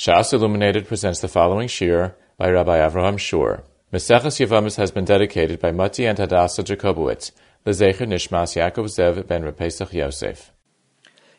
Shas Illuminated presents the following shir by Rabbi Avraham Schorr. Meseches Yevamis has been dedicated by Mati and Hadassah Jacobowitz, Lezecher Nishmas Yaakov Zev ben Repesach Yosef.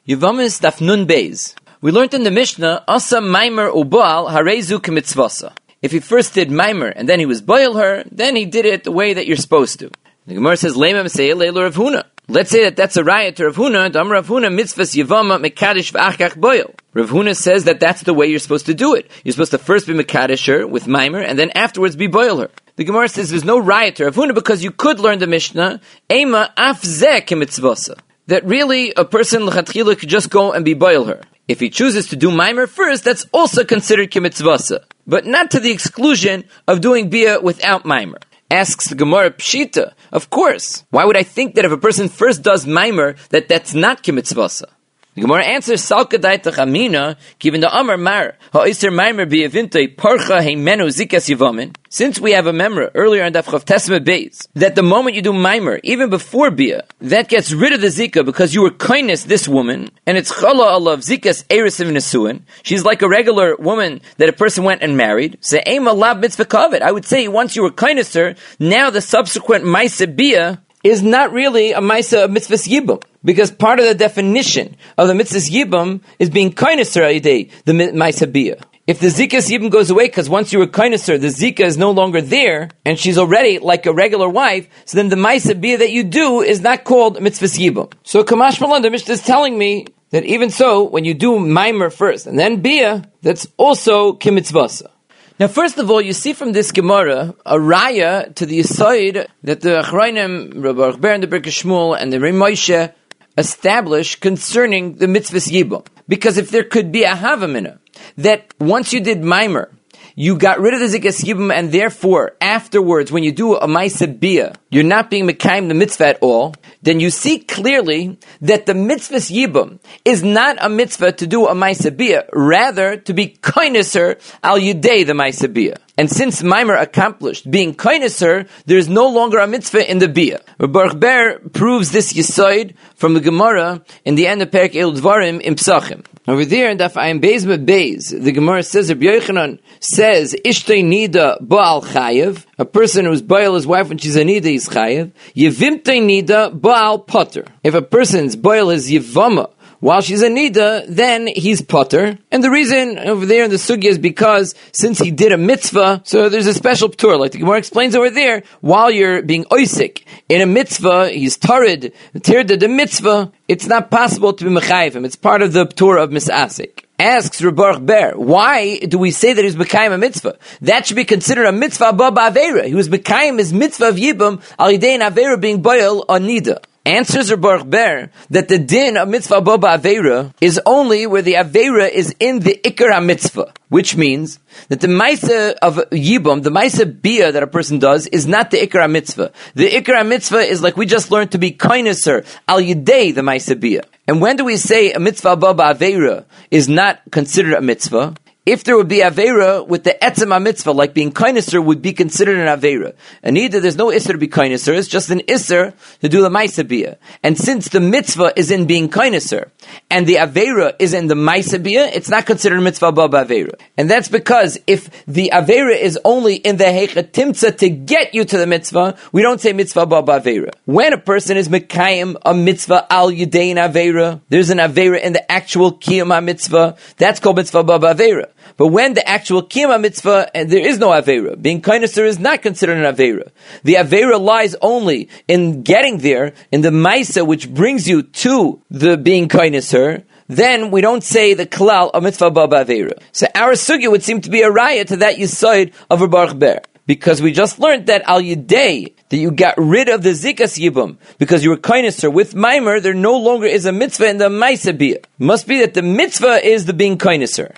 Yevamis Daf Nun Beis. We learned in the Mishnah, Asa Maimer Ubaal Harezu Kemitzvasa. If he first did Maimer and then he was boil her, then he did it the way that you're supposed to. The Gemara says, Lema Mesei Leila Rav Huna. Let's say that that's a riot to Rav Huna. Dam Rav Huna mitzvahs Yevama Mekadish V'achach Boil. Rav Huna says that that's the way you're supposed to do it. You're supposed to first be Mekadish her with Maimer and then afterwards be boil her. The Gemara says there's no riot to Rav Huna because you could learn the Mishnah, Ema Afzeh Kemitzvasa. That really a person l'chatchila could just go and be boil her. If he chooses to do Maimer first, that's also considered Kemitzvasa. But not to the exclusion of doing Bia without Maimer. Asks the Gemara Pshita, of course. Why would I think that if a person first does Maimer, that that's not Kimitzvasa? The Gemara answers, Salka daitach amina, given the Amar Mar, ha'isr Maimer bi'avintoi, parcha heimenu zikas yivamin. Since we have a memra earlier in Daf Chav Testament Beis, that the moment you do Maimer, even before Bia, that gets rid of the Zika because you were kindness this woman, and it's Chala Allah Zikas Eris Nesuin. She's like a regular woman that a person went and married. Say, Aim lab mitzvah. I would say once you were kindness her, now the subsequent Maisa Bia is not really a Maisa of mitzvah Yibum. Because part of the definition of the mitzvah Yibum is being kindness the Maisa Bia. If the Zika even goes away, because once you were her, the Zika is no longer there, and she's already like a regular wife, so then the Maisa Bia that you do is not called mitzvah Yibum. So Kamash Malan, the Mishnah is telling me that even so, when you do Maimer first and then Bia, that's also Kimitzvasa. Now, first of all, you see from this Gemara a raya to the aside that the Achrayim, Rabbi Ber and the Birka Shmuel and the Moshe establish concerning the mitzvahs yibum. Because if there could be a havamina, that once you did mimer, you got rid of the zikas yibum, and therefore afterwards, when you do a ma'isa bia, you're not being mekayim the mitzvah at all. Then you see clearly that the mitzvah yibum is not a mitzvah to do a ma'isa bia, rather to be kindnesser al yudei the ma'isa bia. And since Maimer accomplished being kindnesser, there is no longer a mitzvah in the bia. Baruch Ber proves this yisoid from the Gemara in the end of Perik El Dvarim in Psachim. Over there in Daf Ayim Beis Beis, the Gemara says, Rabbi Yochanan says, Ishtei Nida Baal Chayev, a person who's boil his wife when she's a Nida is Chayev, Yevimtei Nida Baal Potter. If a person's boil his Yevama while she's a nida, then he's potter. And the reason over there in the sugya is because since he did a mitzvah, so there's a special ptur, like the Gemara explains over there, while you're being oisik in a mitzvah, he's tarid, tirda the mitzvah, it's not possible to be mechayiv him. It's part of the ptur of misasik. Asks Rebarch Ber, why do we say that he's Mekayim a mitzvah? That should be considered a mitzvah above Avera. He was Mekayim his mitzvah of Yibam, al Avera being boil on Nida. Answers Baruch Ber that the din of mitzvah boba avera is only where the avera is in the ikar mitzvah, which means that the maisa of yibum, the maisa bia that a person does, is not the ikar mitzvah. The ikar mitzvah is like we just learned to be kindnesser al yidei the maisa bia. And when do we say a mitzvah boba avera is not considered a mitzvah? If there would be Avera with the Etzema mitzvah, like being kindnesser, would be considered an Avera. And either there's no Isser to be kindnesser, it's just an Isser to do the Maisabiyah. And since the mitzvah is in being kindnesser, and the Avera is in the Maisabiyah, it's not considered a mitzvah above Avera. And that's because if the Avera is only in the Hechatimtza to get you to the mitzvah, we don't say mitzvah above Avera. When a person is Mekayim a mitzvah al Yudain Avera, there's an Avera in the actual Kiyama mitzvah, that's called mitzvah above Avera. But when the actual kiyama mitzvah, and there is no avera, being kindnesser is not considered an avera. The avera lies only in getting there, in the maisa, which brings you to the being kindnesser, then we don't say the klal of mitzvah baba avera. So our sugya would seem to be a riot to that yisoid of a Baruch Ber. Because we just learned that al yidei, that you got rid of the zikas yibum, because you were kindnesser with mimer, there no longer is a mitzvah in the maisa Must be that the mitzvah is the being kindnesser.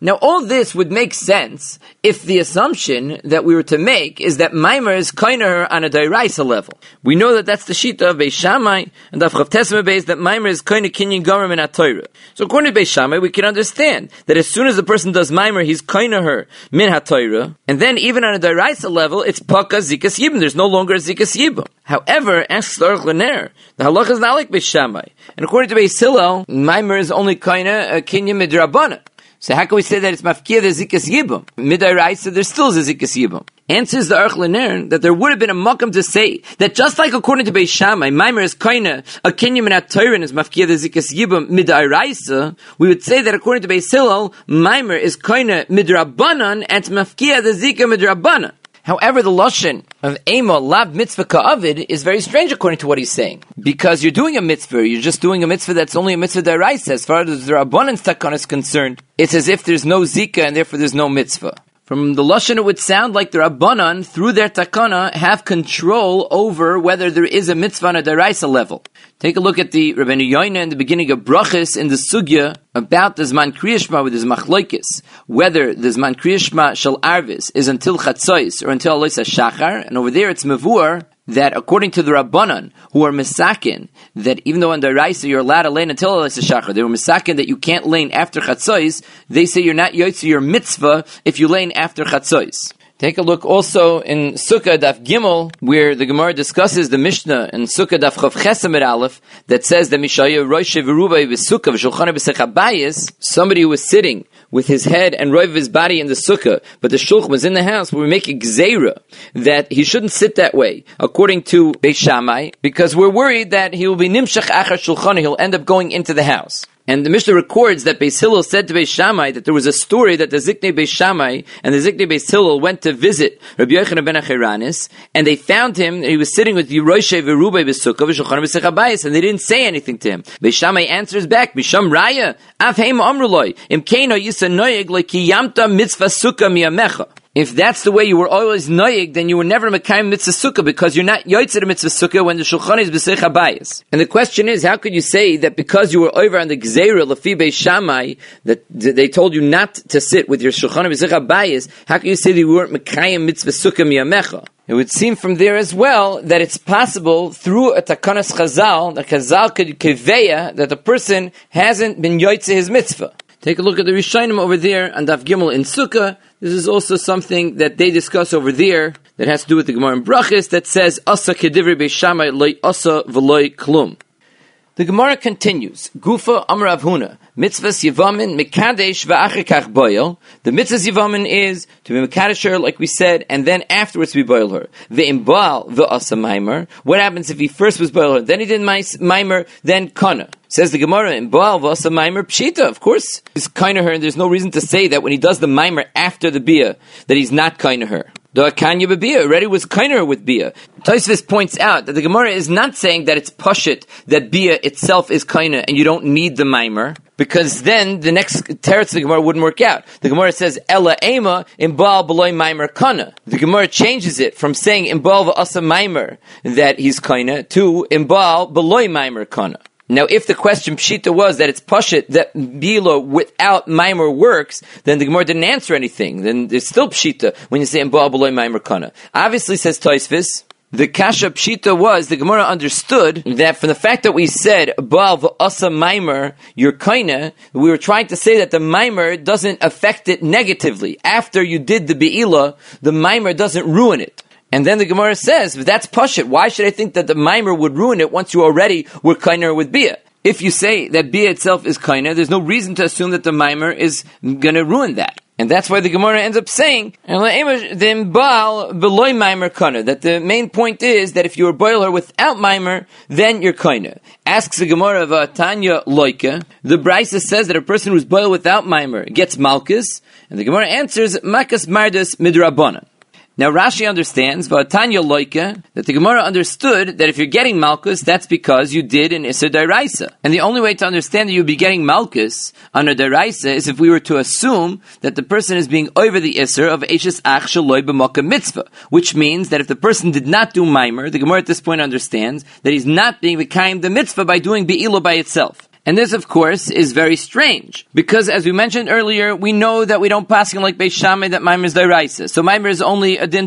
Now, all this would make sense if the assumption that we were to make is that Maimer is kinder on a Dairaisa level. We know that that's the Shita of Beis Shammai and of Chav Tesma that Maimer is kinder kinyan gomer min Torah. So according to Beis Shammai, we can understand that as soon as a person does Maimer, he's kinder her min HaTorah, and then even on a Dairaisa level, it's Paka Zikas Yibim. There's no longer a Zikas Yibim. However, asks the Lener, the halacha is not like Beis Shammai. And according to Beis Maimer is only kinder a kinyan midrabana. So how can we say that it's mafkia the zikas yibum? Midairaisa, there's still zikas yibum. Answers the Arch that there would have been a makam to say that just like according to Beis Shammai, Maimer is kaina, a kinyam and a is mafkia the zikas yibum midairaisa, we would say that according to Beis Hillel, Maimer is kaina midrabanan and mafkia the zika midrabanan. However, the lashon of ema lab mitzvah ka'avid is very strange according to what he's saying. Because you're doing a mitzvah, you're just doing a mitzvah that's only a mitzvah deraisa. As far as the rabbanan takon is concerned, it's as if there's no zika and therefore there's no mitzvah. From the Lashon, it would sound like the Rabbanan, through their takana, have control over whether there is a mitzvah on a deraisa level. Take a look at the Rabbeinu Yoina in the beginning of Brachis in the Sugya about the Zman Kriyashma with his Machloikis, whether the Zman Kriyashma Shal Arvis is until Chatzois or until Alois Shachar, and over there it's Mavur, that according to the Rabbanan, who are misakin, that even though under Raisa you're allowed to lane until Alaysa Shachar, they were misakin that you can't lane after Chatzos, they say you're not Yotze your mitzvah if you lane after Chatzos. Take a look also in Sukkah Daf Gimel, where the Gemara discusses the Mishnah in Sukkah Daf Chav Chesamet Aleph that says that Mishaya Rosh V'Rubai V'Sukkah V'Shulchan B'Sechabayis, somebody who was sitting with his head and roiv of his body in the sukkah, but the shulchan was in the house, we make a gzeira that he shouldn't sit that way, according to Beis Shammai, because we're worried that he will be nimshach achar shulchan, he'll end up going into the house. And the Mishnah records that Beis Hillel said to Beis Shammai that there was a story that the Ziknei Beis Shammai and the Ziknei Beis Hillel went to visit Rabbi Yochanan ben HaChoranis, and they found him, he was sitting with Yeroshe Verubei Besukah, V'Shulchan B'Sechabayis, and they didn't say anything to him. Beis Shammai answers back, Misham Raya, Af Heim Amruloi, Im Keino Yisa Noyeg, Mitzvah Sukkah Miyamecha. If that's the way you were always noyig, then you were never mekayim mitzvah sukkah because you're not yotzei mitzvah sukkah when the shulchan is b'seich habayis. And the question is, how could you say that because you were over on the gzeira lefi Shammai that they told you not to sit with your shulchan b'seich habayis? How could you say that you weren't mekayim mitzvah sukkah miyamecha? It would seem from there as well that it's possible through a takanas chazal, the chazal could keveya that the person hasn't been yotzei his mitzvah. Take a look at the Rishonim over there and Daf Gimel in Sukkah. This is also something that they discuss over there that has to do with the Gemara in Brachis that says Asa kedivri beishamai loy asa v'loy klum. The Gemara continues. Gufa Amr Avhuna. Mitzvahs Yivamin Mikadesh V'achikach Boil. The mitzvahs Yivamin is to be Mikadesh her, like we said, and then afterwards we boil her. The V'asa Maimer. What happens if he first was boil her, then he did Maimer, then Kana? Says the Gemara in Baal V'asa Maimer Pshita. Of course, he's kind of her, and there's no reason to say that when he does the Maimer after the Bia, that he's not kind of her. The Kanya Bia already was kinder with Bia. Taisvis points out that the Gemara is not saying that it's Pashit, that Bia itself is Kaina and you don't need the Mimer, because then the next teretz of the Gemara wouldn't work out. The Gemara says Ella Ema in Baal Beloy Mimer Kana. The Gemara changes it from saying in Baal Asa Mimer that he's Kaina to in Baal Beloy Mimer Kana. Now, if the question pshita was that it's pashit that bilo without mimer works, then the Gemara didn't answer anything. Then there's still pshita when you say in ba'abaloi mimer kana. Obviously, says Toisvis, the kasha pshita was the Gemara understood that from the fact that we said above asa mimer your kaina, we were trying to say that the mimer doesn't affect it negatively. After you did the beila, the mimer doesn't ruin it. And then the Gemara says, but that's Pashit. Why should I think that the mimer would ruin it once you already were kainer with Bia? If you say that Bia itself is kainer, there's no reason to assume that the mimer is going to ruin that. And that's why the Gemara ends up saying, that the main point is that if you are boiler without mimer, then you're kainer. Asks the Gemara of uh, Tanya Loika, the Brisa says that a person who's boiled without mimer gets malchus, and the Gemara answers, makas mardas midrabanan. Now Rashi understands, Tanya Loike, that the Gemara understood that if you're getting Malkus, that's because you did an Isser Dairaisa. And the only way to understand that you'd be getting Malkus on a Dairaisa is if we were to assume that the person is being over the Isser of Eishes Ach Shaloi B'Moka Mitzvah, which means that if the person did not do Mimer, the Gemara at this point understands that he's not being V'Kaim the Mitzvah by doing Be'ilo by itself. And this, of course, is very strange because, as we mentioned earlier, we know that we don't pass him like Beis Shammai that Maimer is Dairaisa. So Maimer is only a din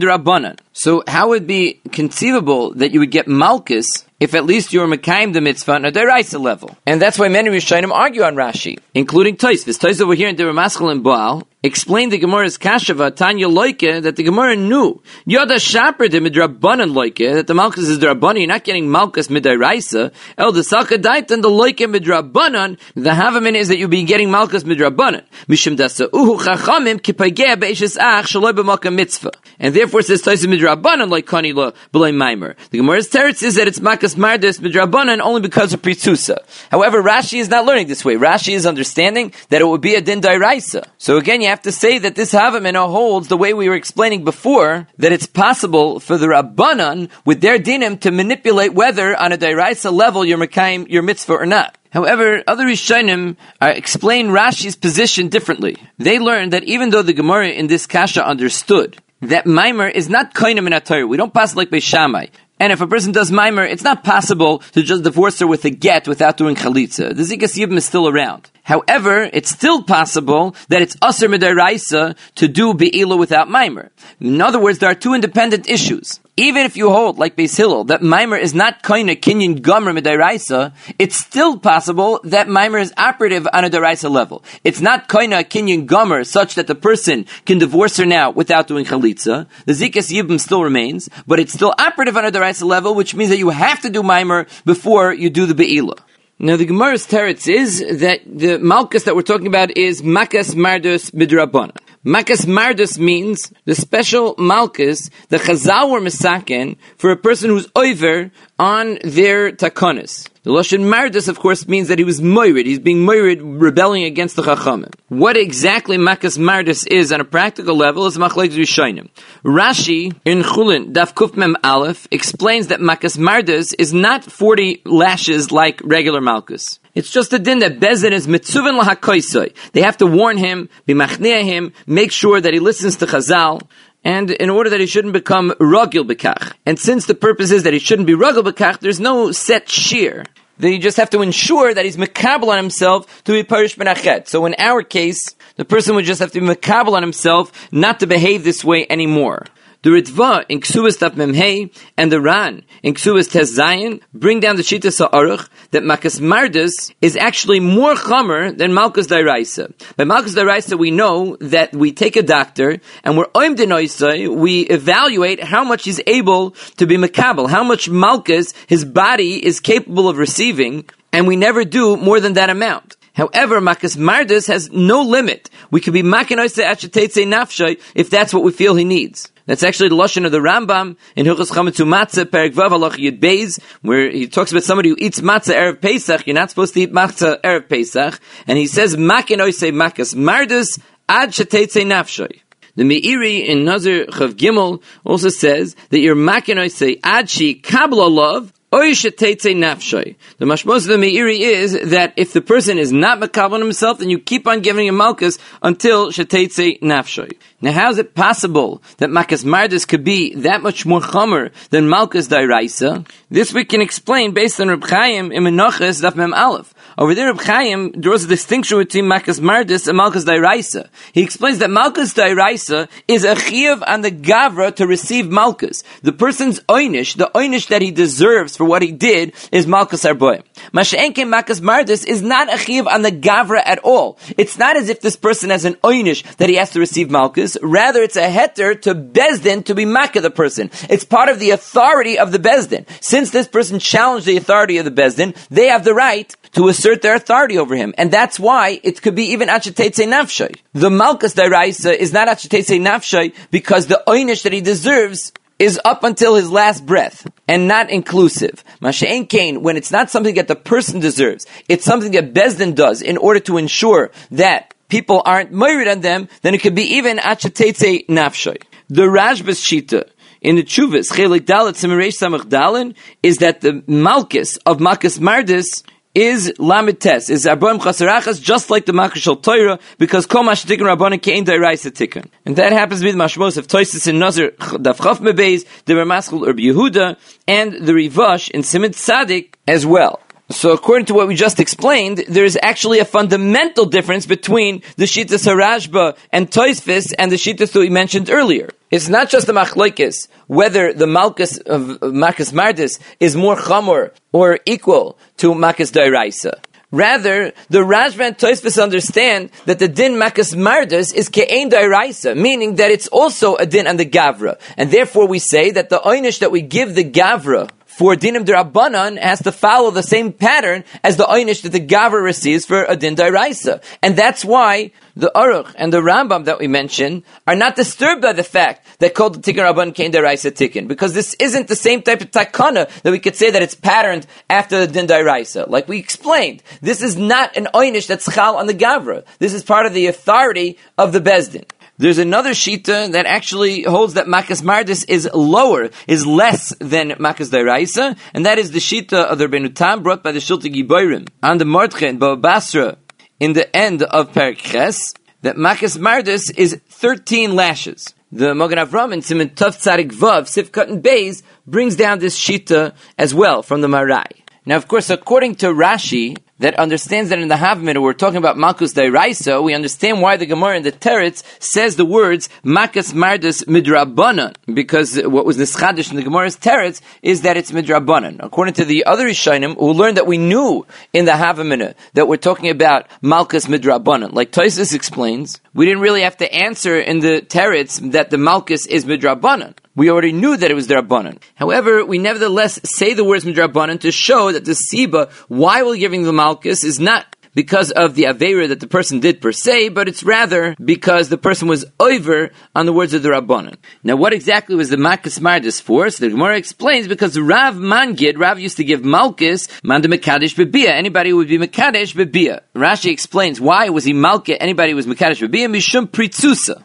So how would it be conceivable that you would get Malchus if at least you were Mekayim the mitzvah on a deraisa level. And that's why many Rishonim argue on Rashi, including. This Tais over here in Deramaskal and Baal explained the Gemara's Kashava, Tanya Loike, that the Gemara knew. Yoda Shaper de Midrabanan Loike, that the Malchus is Drabana, you're not getting Malchus Midairaisa. El the Sakadait and the Loike Midrabanan, the Havamin is that you'll be getting Malchus Midrabanan. Mishim Dasa Uhu Chachamim Kipagea Beishis Ach Shaloi B'Makam Mitzvah. And therefore says Tais Midrabanan like Kanila B'Lay Maimer. The Gemara's teretz is that it's Malchus Mardas Midrabanan only because of Pritzusa. However, Rashi is not learning this way. Rashi is understanding that it would be a Din Dairaisa. So again, you have to say that this Havamina holds the way we were explaining before, that it's possible for the Rabbanan with their dinim to manipulate whether on a Dairaisa level you're Mekayim your mitzvah or not. However, other Rishonim uh, explain Rashi's position differently. They learn that even though the Gemara in this Kasha understood that Maimer is not koinim in Torah. We don't pass like Beishamai. And if a person does mimer, it's not possible to just divorce her with a get without doing chalitza. The zikas yibim is still around. However, it's still possible that it's aser midaraisa to do be'ilah without mimer. In other words, there are two independent issues. Even if you hold, like Beis Hillel, that mimer is not kind of kinyan gomer midaraisa, it's still possible that mimer is operative on a daraisa level. It's not kind of kinyan gomer such that the person can divorce her now without doing chalitza. The zikas yibim still remains, but it's still operative on a daraisa level, which means that you have to do mimer before you do the be'ilah. Now the Gemara's teretz is that the Malkus that we're talking about is Makas Mardus Midrabana. Makas Mardus means the special Malkus, the Chazal were Misaken, for a person who's over on their takonis. The Lashon Mardus, of course, means that he was moirid. He's being moirid, rebelling against the Chachamim. What exactly Makas Mardus is on a practical level is Machlek Rishayim. Rashi, in Chulin, Daf Kuf Mem Aleph, explains that Makas Mardus is not 40 lashes like regular Malkus. It's just a din that Bezin is mitzuvin lahakoisoi. They have to warn him, be him, make sure that he listens to Chazal, and in order that he shouldn't become ragil bekach. And since the purpose is that he shouldn't be ragil bekach, there's no set shear. Then you just have to ensure that he's makabel on himself to be parish benachet. So in our case, the person would just have to be makabel on himself not to behave this way anymore. The Ritva in Ksubas Taf Memhei and the Ran in Ksubas Tes Zayin bring down the Shita Sa'aruch that Makas Mardus is actually more chamer than Malkus Dairaisa. By Malkus Dairaisa we know that we take a doctor and we're oim we evaluate how much he's able to be makabel, how much Malkus his body is capable of receiving, and we never do more than that amount. However, Makas Mardus has no limit. We could be Makanoise Achatetze Nafshay if that's what we feel he needs. That's actually the lashon of the Rambam in Hilchos Chametzu Matzah Perik Vav Halach Yud Beis, where he talks about somebody who eats matzah erev Pesach. You're not supposed to eat matzah erev Pesach, and he says makin oisei makas mardus ad shetetze nafshoy. The Meiri in Nazir Chav Gimel also says that your makin oisei ad she kabla love the mashmos of the Meiri is that if the person is not makabel himself, then you keep on giving him malchus until shetetze nafshoy. Now, how is it possible that makas mardis could be that much more chomer than malchus dairaisa? This we can explain based on Reb Chaim in Menachas Daf Mem Aleph. Over there, Reb Chaim draws a distinction between Malkus Mardis and Malkus Dairaisa. He explains that Malkus Dairaisa is a chiyuv on the Gavra to receive Malkus. The person's oinish, the oinish that he deserves for what he did, is Malkus Arboim. Masha'enke Malkus Mardis is not a chiyuv on the Gavra at all. It's not as if this person has an oinish that he has to receive Malkus. Rather, it's a heter to Bezdin to be Makkah the person. It's part of the authority of the Bezdin. Since this person challenged the authority of the Bezdin, they have the right to assert their authority over him. And that's why it could be even Achetetse Nafshay. The Malkus Dairaisa is not Achetetse Nafshay because the Oynish that he deserves is up until his last breath and not inclusive. Masha'en Kain, when it's not something that the person deserves, it's something that Bezdin does in order to ensure that people aren't married on them, then it could be even Achetetse Nafshay. The Rashbas Shita, in the Chuvas, Chelik Dalet Simiresh Samach Dalin, is that the Malkus of Malkus Mardis is Lamed Tes, is Arboim Chasarachas, just like the Makashal Torah, because Kol Mashatikin Rabbanim Kein Dairaisa Tikkun. And that happens with Mashmos of Toisis in Nazir, Daf Chaf Mebeis, the Ramaskal Urb Yehuda, and the Rivash in Simit Sadik as well. So according to what we just explained, there is actually a fundamental difference between the Shittas Harashba and Toisfis and the Shittas that we mentioned earlier. It's not just the machlokes whether the malchus of Mardis is more chamor or equal to Malchus Dairaisa. Rather, the Rashba and understand that the din Makas Mardas is Ke'en Dairaisa, meaning that it's also a din on the Gavra. And therefore we say that the Einish that we give the Gavra for dinim derabanan has to follow the same pattern as the einish that the gaver receives for a din dairaisa, and that's why the Aruch and the Rambam that we mentioned are not disturbed by the fact that called the Tikkun Rabban came Daraisa Tikkun, because this isn't the same type of takana that we could say that it's patterned after the Din Daraisa. Like we explained, this is not an Einish that's chal on the Gavra. This is part of the authority of the Bezdin. There's another shita that actually holds that Makas Mardis is lower, is less than Makas Dairaisa, and that is the shita of the Rebbeinu Tam brought by the Shiltei Giborim on the Mordechai in Basra in the end of Perik Ches, that Makas Mardis is 13 lashes. The Mogan Avram in Simon Tov Tzadik Vav, Sifkat and Beis, brings down this shita as well from the Marai. Now, of course, according to Rashi, that understands that in the Havamid we're talking about Malkus Dairaisa, we understand why the Gemara in the Teretz says the words Makas Mardus Midrabanan, because what was Nischadish in the Gemara's Teretz is that it's Midrabanan. According to the other Rishonim, who learned that we knew in the Havamid that we're talking about Malkus Midrabanan. Like Toisus explains, we didn't really have to answer in the Teretz that the Malkus is Midrabanan. We already knew that it was the Rabbanan. However, we nevertheless say the words Midrabanan to show that the Siba, why we're giving the Malchus, is not because of the Avera that the person did per se, but it's rather because the person was over on the words of the Rabbanan. Now, what exactly was the Malchus Mardis for? So the Gemara explains because Rav Mangid, Rav used to give Malchus, Manda Mekadesh Bebia. Anybody would be Mekadesh Bebia. Rashi explains why was he Malchus, anybody was Mekadesh Bebia, Mishum Pritzusa.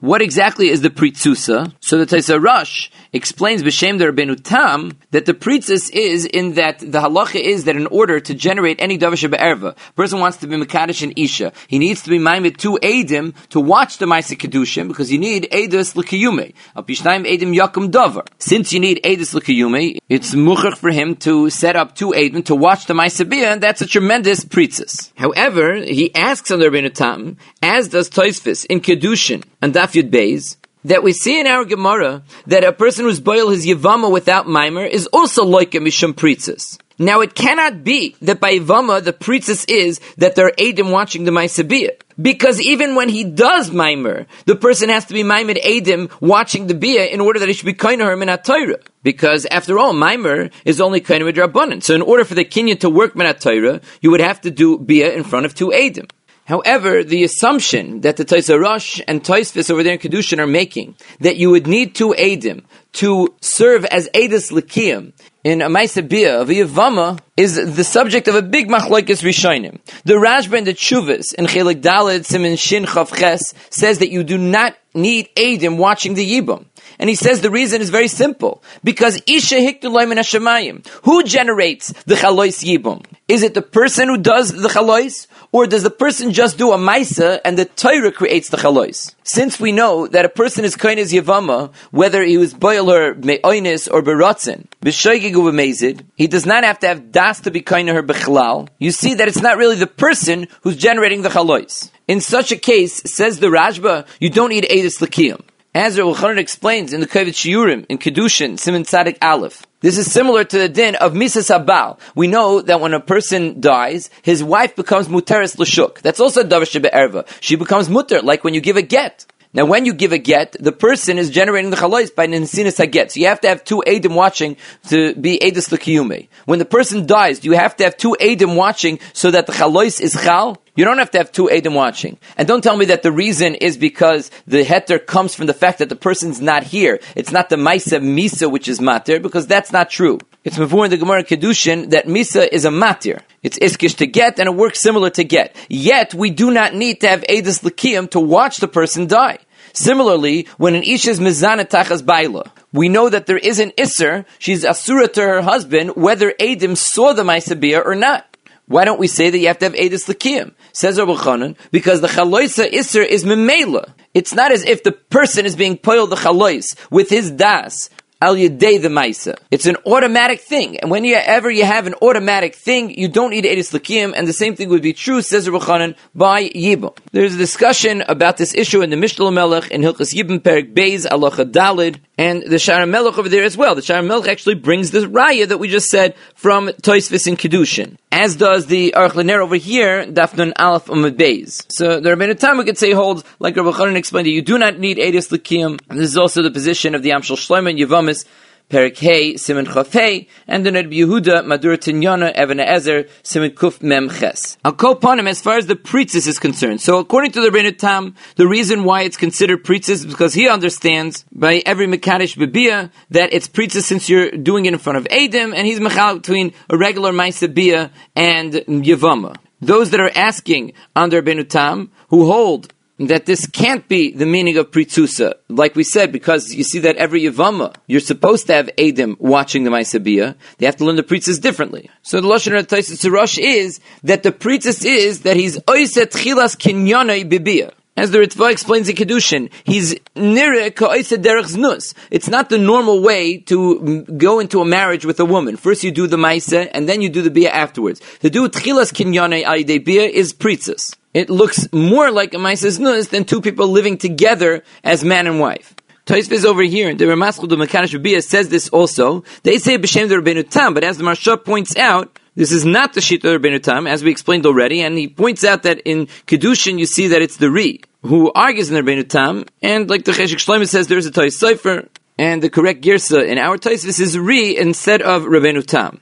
What exactly is the pritzusa? So the Taisa Rush explains b'shem the Rabbeinu Tam that the pritzis is in that the halacha is that in order to generate any davar be'erva, a person wants to be mekadosh and isha, he needs to be maimed to edim to watch the ma'aseh kedushim because you need edus l'kiyume. Al pishnayim edim yakum davar. Since you need edus l'kiyume, it's muchach for him to set up two edim to watch the ma'aseh and that's a tremendous pritzis. However, he asks on the Rabbeinu Tam, as does Toisfis in kedushin and that Daf Yud Beis, that we see in our Gemara that a person who's boil his Yavama without Mimer is also like a Mishum Pritzis. Now it cannot be that by Yavama the Pritzis is that there are Adim watching the Maisabiyah. Because even when he does Mimer, the person has to be Maimed Adim watching the Bia in order that he should be kind of her Minat Torah. Because after all, Mimer is only of a So in order for the Kenyan to work Minat Torah, you would have to do Bia in front of two Adim. However, the assumption that the Taisa Rosh and Taisvis over there in Kedushin are making, that you would need two Adim to serve as Adis Likiyim in a Maisabiyah of Yavama is the subject of a big machlokes rishonim. The Rashba and the Chuvas in Chelik Daled Simin Shin Chav Ches says that you do not need Adim watching the Yibam. And he says the reason is very simple. Because Isha Hiktuloim Hashemayim. Who generates the Chalois Yibum? Is it the person who does the Chalois? Or does the person just do a Maisa and the Torah creates the Chalois? Since we know that a person is Kainis Yavama, whether he was Boiler, Me'oinis, or Beratzin, B'shoigigu B'mezid, he does not have to have Das to be Kainer B'chlal. You see that it's not really the person who's generating the Chalois. In such a case, says the Rashba, you don't need Edis Lakiyam. As Rav explains in the Kovetz Shiurim, in Kedushin, Simon Tzadik Aleph, this is similar to the din of Misa Sabal. We know that when a person dies, his wife becomes Muteris Lashuk. That's also Davar Erva. She becomes Mutter, like when you give a get. Now, when you give a get, the person is generating the chalois by ninsinas haget. So you have to have two edim watching to be edis lekiyume. When the person dies, you have to have two edim watching so that the chalois is chal? You don't have to have two edim watching. And don't tell me that the reason is because the heter comes from the fact that the person's not here. It's not the maisa misa which is matir, because that's not true. It's before in the Gemara Kedushin that misa is a matir. It's iskish to get, and it works similar to get. Yet, we do not need to have edis lekiyim to watch the person die. Similarly, when an isha is mizana tachas baila, we know that there is an isser, she's asura to her husband, whether Adim saw the Maisabiyah or not. Why don't we say that you have to have Edis Lakiyim? Says Rabbi Chanan, because the Chaloisa Isser is Memela. It's not as if the person is being poiled the Chalois with his das al yedei the maisa. It's an automatic thing, and whenever you have an automatic thing, you don't need edis lakim, and the same thing would be true, says Rabbanan, by yibum. There's a discussion about this issue in the Mishneh LaMelech in Hilchas Yibum Perik Beis Alocha Dalid, and the Sha'ar HaMelech over there as well. The Sha'ar HaMelech actually brings this raya that we just said from Toisvis in Kedushin, as does the Aruch Lener over here, Dafnun Aleph Umad Beis. So the Tam we could say holds, like Rabbi Chanan explained, that you do not need Edis Lakim. This is also the position of the Yam Shel Shlomo and Yevamis, Perik Hey, Simon Chaf Hey, and then Rabbi Yehuda, Madur Tinyana, Evan Ezer, Simon Kuf Mem Ches. I'll call upon him as far as the Pritzis is concerned. So according to the Rebbeinu Tam, the reason why it's considered Pritzis is because he understands by every Mekadesh Bibia that it's Pritzis since you're doing it in front of Adam, and he's Mechal between a regular Maisa Bia and Yavama. Those that are asking under Rebbeinu Tam, who hold that this can't be the meaning of pritzusa. Like we said, because you see that every Yavama, you're supposed to have Adim watching the Maisabiyah, they have to learn the pritzis differently. So the Lashon of Rosh is that the pritzis is that he's oiset chilas kinyana bibiyah. As the Ritva explains in Kedushin, he's nire derech znus. It's not the normal way to go into a marriage with a woman. First you do the maisa, and then you do the bia afterwards. To do tchilas kinyane ayde bia is pritzis it looks more like a Maises Nus than two people living together as man and wife. Toisv over here, the Ramaschul the Rabia says this also. They say B'Shem the Rabbeinu Tam, but as the Maharsha points out, this is not the Shita Rabbeinu Tam, as we explained already, and he points out that in Kedushin you see that it's the Ri who argues in the Rabbeinu Tam, and like the Cheshek Shlomo says, there's a Tois Sefer, and the correct Girsa in our Toisvis is Ri instead of Rabbeinu Tam.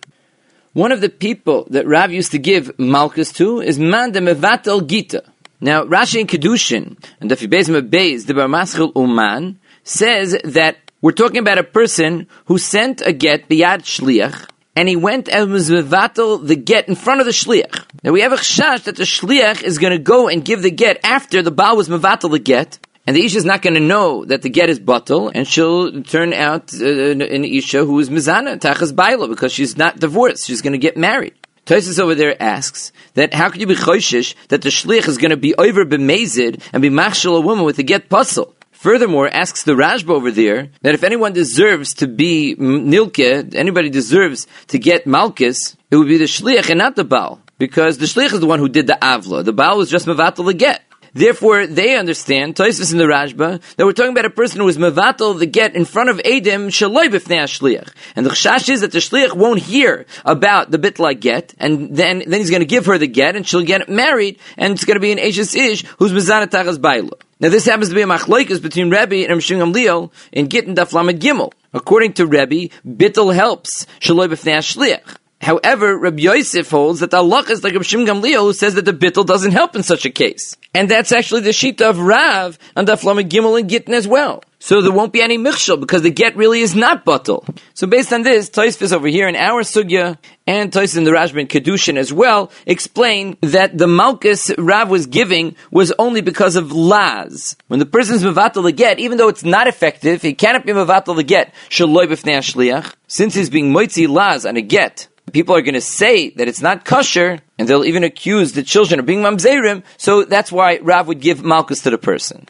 One of the people that Rav used to give Malchus to is Man de Mevatel Gita. Now, Rashi in Kedushin, and the Fibezim Beis, the Barmaschil Uman, says that we're talking about a person who sent a get biyad shliach, and he went and was mevatel the get in front of the shliach. Now we have a chash that the shliach is going to go and give the get after the baal was mevatel the get, and the Isha is not going to know that the get is batal, and she'll turn out uh, an Isha who is mizana, tachas baila, because she's not divorced, she's going to get married. Tosis over there asks that how could you be choishish that the shlich is going to be over bemazid and be machshel a woman with a get puzzle? Furthermore, asks the Rashba over there that if anyone deserves to be nilke, anybody deserves to get malchus, it would be the shlich and not the baal, because the shlich is the one who did the avla. The baal was just mevatel the get. Therefore, they understand, Toisus in the Rashba, that we're talking about a person who is mevatel the get in front of Adam shaloi b'fnei shliach. And the chash is that the shliach won't hear about the bit like get, and then, then he's going to give her the get, and she'll get married, and it's going to be an Ashes Ish who's mezanat tachas bailu. Now this happens to be a machlokes between Rebbe and Rishon Gamliel in Gittin Daf Lamed Gimel. According to Rebbe, bittel helps shaloi b'fnei shliach. However, Rabbi Yosef holds that the Allah is like Rabbi Shim Gamliel who says that the bittel doesn't help in such a case. And that's actually the sheet of Rav and the Flama Gimel and Gittin as well. So there won't be any michshel because the get really is not bottle. So based on this, Toisfis over here in our sugya and Tois in the Rashba and Kedushin as well explain that the malchus Rav was giving was only because of laz. When the person's mevatel the get, even though it's not effective, he cannot be mevatel the get. Since he's being moitzi laz on a get, people are going to say that it's not kosher, and they'll even accuse the children of being mamzerim. So that's why Rav would give malchus to the person.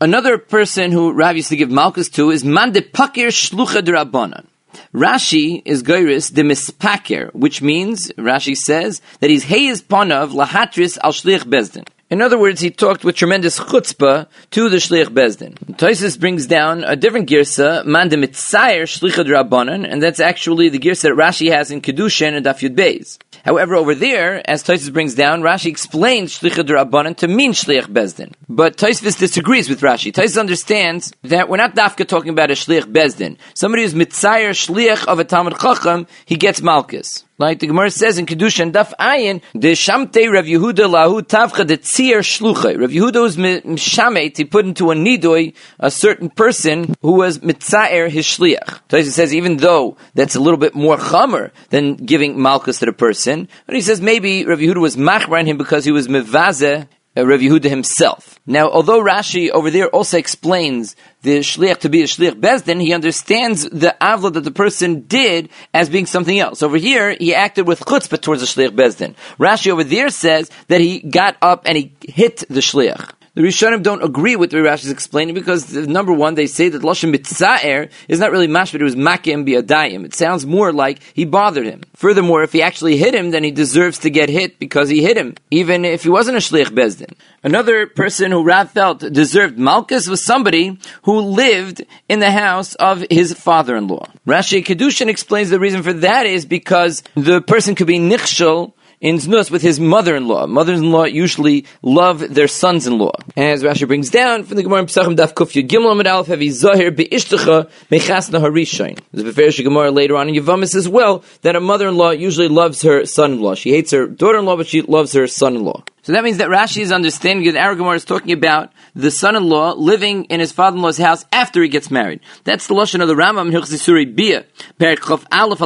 Another person who Rav used to give malchus to is man de pakir shlucha drabanan. Rashi is goyris de mispaker, which means Rashi says that he's heyes panav lahatris al shlich bezdin. In other words, he talked with tremendous chutzpah to the Shlich Bezdin. Toisus brings down a different girsa, man de shlichad rabbanan, and that's actually the girsa that Rashi has in Kedushin and Daf Yud Beis. However, over there, as Toisus brings down, Rashi explains Shlichad Rabbanan to mean Shliach Bezdin. But Toisus disagrees with Rashi. Toisus understands that we're not dafka talking about a Shliach Bezdin. Somebody who's mitzayer Shliach of a Talmud Chacham, he gets Malchus. Like the Gemara says in Kedushin Daf Ayin, the Shamte Rav Yehuda Lahu Tavcha the Tzir Shluchai. Rav Yehuda was Mishamet, he put into a Nidoy a certain person who was mitzair his Shliach. So says, even though that's a little bit more Chamer than giving Malchus to the person, but he says maybe Rav Yehuda was Machbar him because he was Mevaze uh, Rav Yehuda himself. Now, although Rashi over there also explains the shliach to be a shliach bezdin, he understands the avla that the person did as being something else. Over here, he acted with chutzpah towards the shliach bezdin. Rashi over there says that he got up and he hit the shliach. The Rishonim don't agree with the Rashi is explaining because number one, they say that Lashon Mitzaer is not really mashbet, it was Makim biadayim. It sounds more like he bothered him. Furthermore, if he actually hit him, then he deserves to get hit because he hit him, even if he wasn't a Shlich Bezdin. Another person who Rav felt deserved Malchus was somebody who lived in the house of his father-in-law. Rashi Kedushin explains the reason for that is because the person could be nichshel in Znus with his mother-in-law. Mothers-in-law usually love their sons-in-law. As Rashi brings down from the Gemara in Pesachim Daf Kuf Gimel Amid Aleph Hevi Zahir Be'ishtecha Mechasna Harishain. There's a Gemara later on in Yavamis as well that a mother-in-law usually loves her son-in-law. She hates her daughter-in-law, but she loves her son-in-law. So that means that Rashi is understanding that Aragamar is talking about the son-in-law living in his father-in-law's house after he gets married. That's the Lashon of the Rambam, Hilchzisuri Bia, Perik Chof Aleph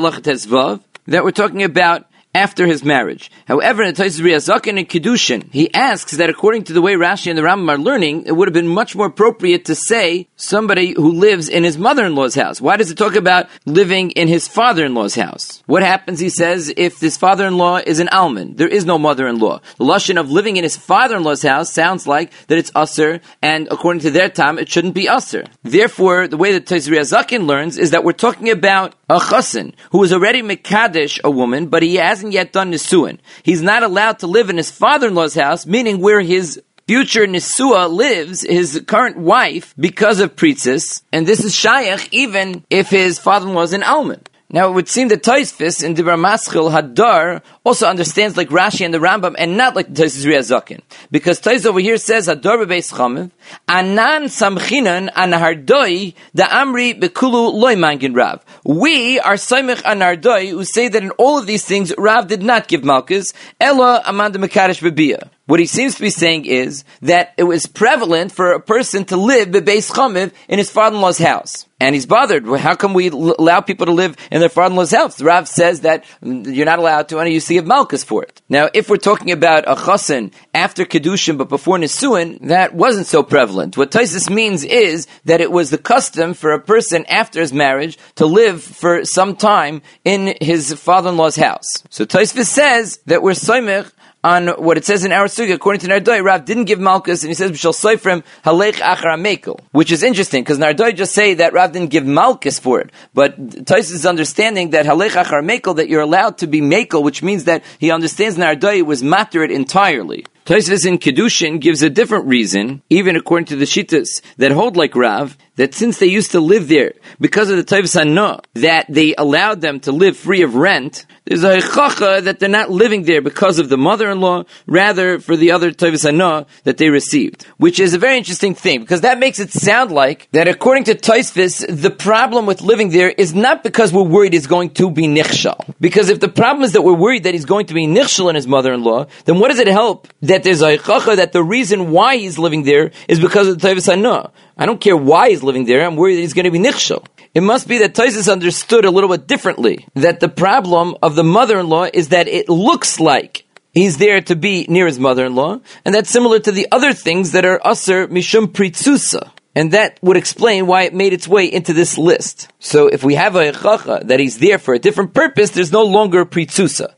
that we're talking about after his marriage. However, in Taisus Riyazakin and Kedushin, he asks that according to the way Rashi and the Rambam are learning, it would have been much more appropriate to say somebody who lives in his mother-in-law's house. Why does it talk about living in his father-in-law's house? What happens, he says, if this father-in-law is an almond? There is no mother-in-law. The Lashon of living in his father-in-law's house sounds like that it's usr, and according to their time, it shouldn't be usr. Therefore, the way that Taisus Riyazakin learns is that we're talking about a chassan who is already Mekadesh, a woman, but he has hasn't yet done Nisuin. He's not allowed to live in his father-in-law's house, meaning where his future Nisua lives, his current wife, because of Pritzis, and this is Shaykh even if his father-in-law is an almond. Now it would seem that Taisfis in Dibra Maschil Hadar also understands like Rashi and the Rambam and not like Taisus Riyazakin. Because Tais over here says Hadar bebeis chamev, Anan samchinan anahardoi da amri bekulu loy mangin Rav. We are Saimich anardoi who say that in all of these things Rav did not give Malchus, Ella Amanda Mekadesh Bebiyah. What he seems to be saying is that it was prevalent for a person to live bebeis chamev in his father-in-law's house. And he's bothered. How come we allow people to live in their father-in-law's house? Rav says that mm, you're not allowed to, and you see give Malchus for it. Now, if we're talking about a chassan after Kedushin but before Nisuin, that wasn't so prevalent. What Taisus means is that it was the custom for a person after his marriage to live for some time in his father-in-law's house. So Taisus says that we're soimich on what it says in our sugi, according to Nardoi, Rav didn't give Malchus, and he says, "B'shal Seifrim halech achar mekel," which is interesting because Nardoi just say that Rav didn't give Malchus for it, but Tais is understanding that halech achar mekel that you're allowed to be mekel, which means that he understands Nardoi was matter it entirely. Tosfos in Kedushin gives a different reason, even according to the Shittas that hold like Rav, that since they used to live there because of the Taivas Hana, that they allowed them to live free of rent, there's a chacha that they're not living there because of the mother-in-law, rather for the other Taivas Hana that they received. Which is a very interesting thing, because that makes it sound like that according to Tosfos, the problem with living there is not because we're worried he's going to be nichshal. Because if the problem is that we're worried that he's going to be nichshal in his mother-in-law, then what does it help that that there's a that the reason why he's living there is because of the Tavis Hana. I don't care why he's living there, I'm worried that he's going to be nichshel. It must be that Taisus understood a little bit differently. That the problem of the mother-in-law is that it looks like he's there to be near his mother-in-law, and that's similar to the other things that are usher mishum pritzusa. And that would explain why it made its way into this list. So if we have a chacha that he's there for a different purpose, there's no longer pritzusa.